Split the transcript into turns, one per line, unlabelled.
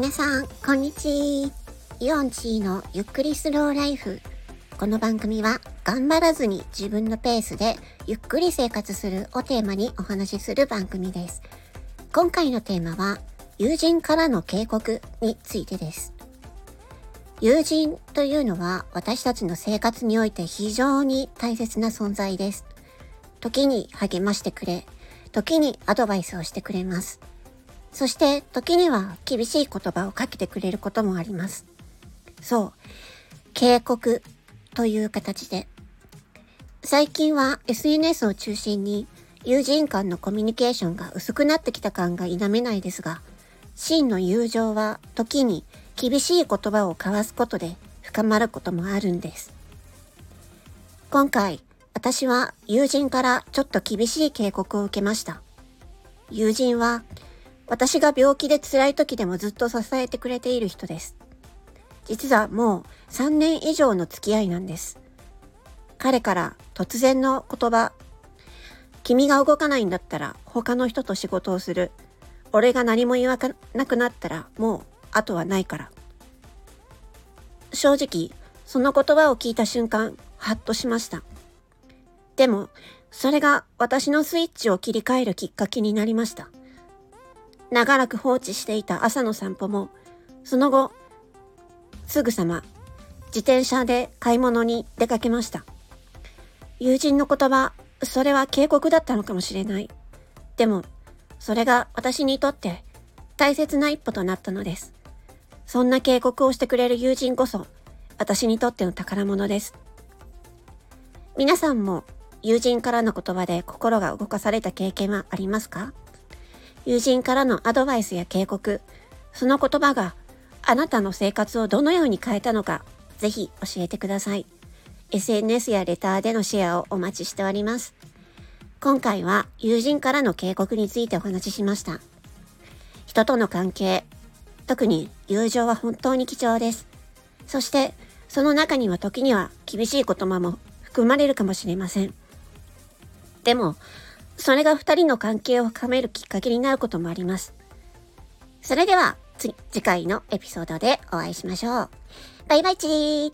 皆さん、こんにちは。イオンチーのゆっくりスローライフ。この番組は、頑張らずに自分のペースでゆっくり生活するをテーマにお話しする番組です。今回のテーマは、友人からの警告についてです。友人というのは私たちの生活において非常に大切な存在です。時に励ましてくれ、時にアドバイスをしてくれます。そして時には厳しい言葉をかけてくれることもあります。そう。警告という形で。最近は SNS を中心に友人間のコミュニケーションが薄くなってきた感が否めないですが、真の友情は時に厳しい言葉を交わすことで深まることもあるんです。今回、私は友人からちょっと厳しい警告を受けました。友人は私が病気で辛い時でもずっと支えてくれている人です。実はもう3年以上の付き合いなんです。彼から突然の言葉、君が動かないんだったら他の人と仕事をする。俺が何も言わなくなったらもう後はないから。正直、その言葉を聞いた瞬間、ハッとしました。でも、それが私のスイッチを切り替えるきっかけになりました。長らく放置していた朝の散歩も、その後、すぐさま自転車で買い物に出かけました。友人の言葉、それは警告だったのかもしれない。でも、それが私にとって大切な一歩となったのです。そんな警告をしてくれる友人こそ、私にとっての宝物です。皆さんも友人からの言葉で心が動かされた経験はありますか？友人からのアドバイスや警告、その言葉があなたの生活をどのように変えたのか、ぜひ教えてください。SNS やレターでのシェアをお待ちしております。今回は友人からの警告についてお話ししました。人との関係、特に友情は本当に貴重です。そして、その中には時には厳しい言葉も含まれるかもしれません。でも、それが二人の関係を深めるきっかけになることもあります。それでは、次、次回のエピソードでお会いしましょう。バイバイチー